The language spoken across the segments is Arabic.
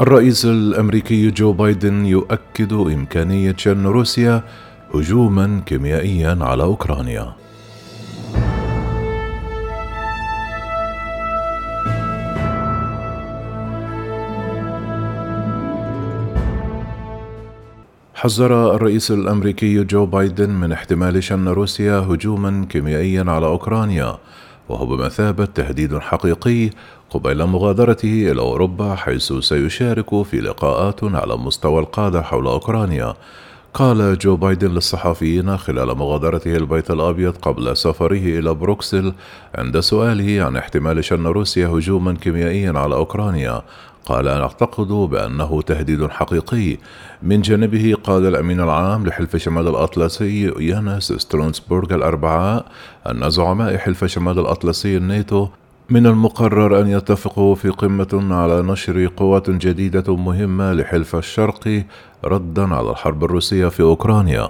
الرئيس الأمريكي جو بايدن يؤكد إمكانية شن روسيا هجوما كيميائيا على أوكرانيا. حذر الرئيس الأمريكي جو بايدن من احتمال شن روسيا هجوما كيميائيا على أوكرانيا. وهو بمثابة تهديد حقيقي قبيل مغادرته إلى أوروبا حيث سيشارك في لقاءات على مستوى القادة حول أوكرانيا. قال جو بايدن للصحفيين خلال مغادرته البيت الأبيض قبل سفره إلى بروكسل عند سؤاله عن احتمال شن روسيا هجوما كيميائيا على أوكرانيا. قال أعتقد بأنه تهديد حقيقي. من جانبه قال الأمين العام لحلف شمال الأطلسي ينس ستولتنبرغ الأربعاء أن زعماء حلف شمال الأطلسي الناتو من المقرر أن يتفقوا في قمة على نشر قوات جديدة مهمة لحلف الشرق ردا على الحرب الروسية في أوكرانيا.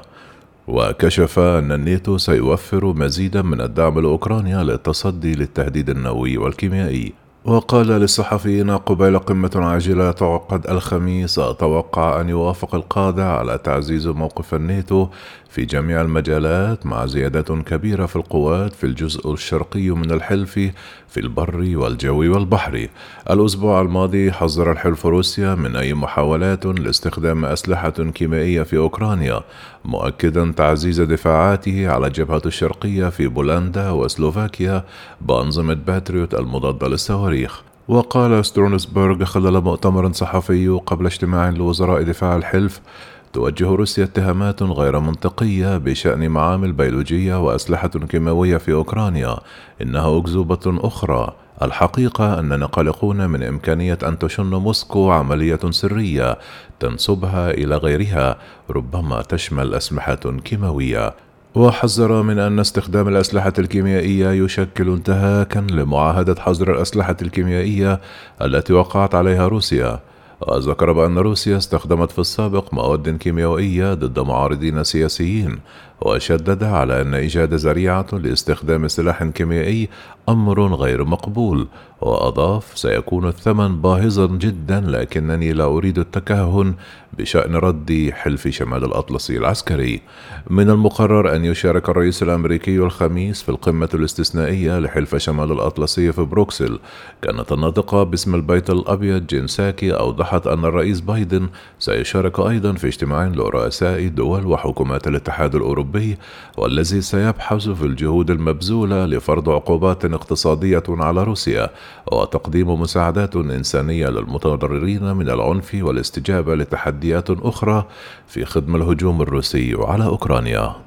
وكشف أن الناتو سيوفر مزيدا من الدعم لأوكرانيا للتصدي للتهديد النووي والكيميائي. وقال للصحفيين قبيل قمة عاجلة تعقد الخميس أتوقع أن يوافق القادة على تعزيز موقف الناتو في جميع المجالات مع زيادة كبيرة في القوات في الجزء الشرقي من الحلف في البر والجو والبحر. الأسبوع الماضي حذر الحلف روسيا من أي محاولات لاستخدام أسلحة كيميائية في أوكرانيا، مؤكدا تعزيز دفاعاته على الجبهة الشرقية في بولندا وسلوفاكيا بأنظمة باتريوت المضادة للصواريخ. وقال ستولتنبرغ خلال مؤتمر صحفي قبل اجتماع لوزراء دفاع الحلف توجه روسيا اتهامات غير منطقية بشأن معامل بيولوجية وأسلحة كيماوية في أوكرانيا إنها أكذوبة أخرى الحقيقة أننا قلقون من إمكانية أن تشن موسكو عملية سرية تنسبها إلى غيرها ربما تشمل أسلحة كيماوية وحذر من أن استخدام الأسلحة الكيميائية يشكل انتهاكا لمعاهدة حظر الأسلحة الكيميائية التي وقعت عليها روسيا. وذكر بأن روسيا استخدمت في السابق مواد كيميائية ضد معارضين سياسيين وشدد على أن إيجاد ذريعة لاستخدام سلاح كيميائي أمر غير مقبول وأضاف سيكون الثمن باهظا جدا لكنني لا أريد التكهن بشأن رد حلف شمال الأطلسي العسكري. من المقرر أن يشارك الرئيس الأمريكي الخميس في القمة الاستثنائية لحلف شمال الأطلسي في بروكسل كانت الناطقة باسم البيت الأبيض جين ساكي أوضحت أن الرئيس بايدن سيشارك أيضا في اجتماع لرؤساء دول وحكومات الاتحاد الأوروبي والذي سيبحث في الجهود المبذولة لفرض عقوبات اقتصادية على روسيا وتقديم مساعدات إنسانية للمتضررين من العنف والاستجابة لتحديات أخرى في خدم الهجوم الروسي على أوكرانيا.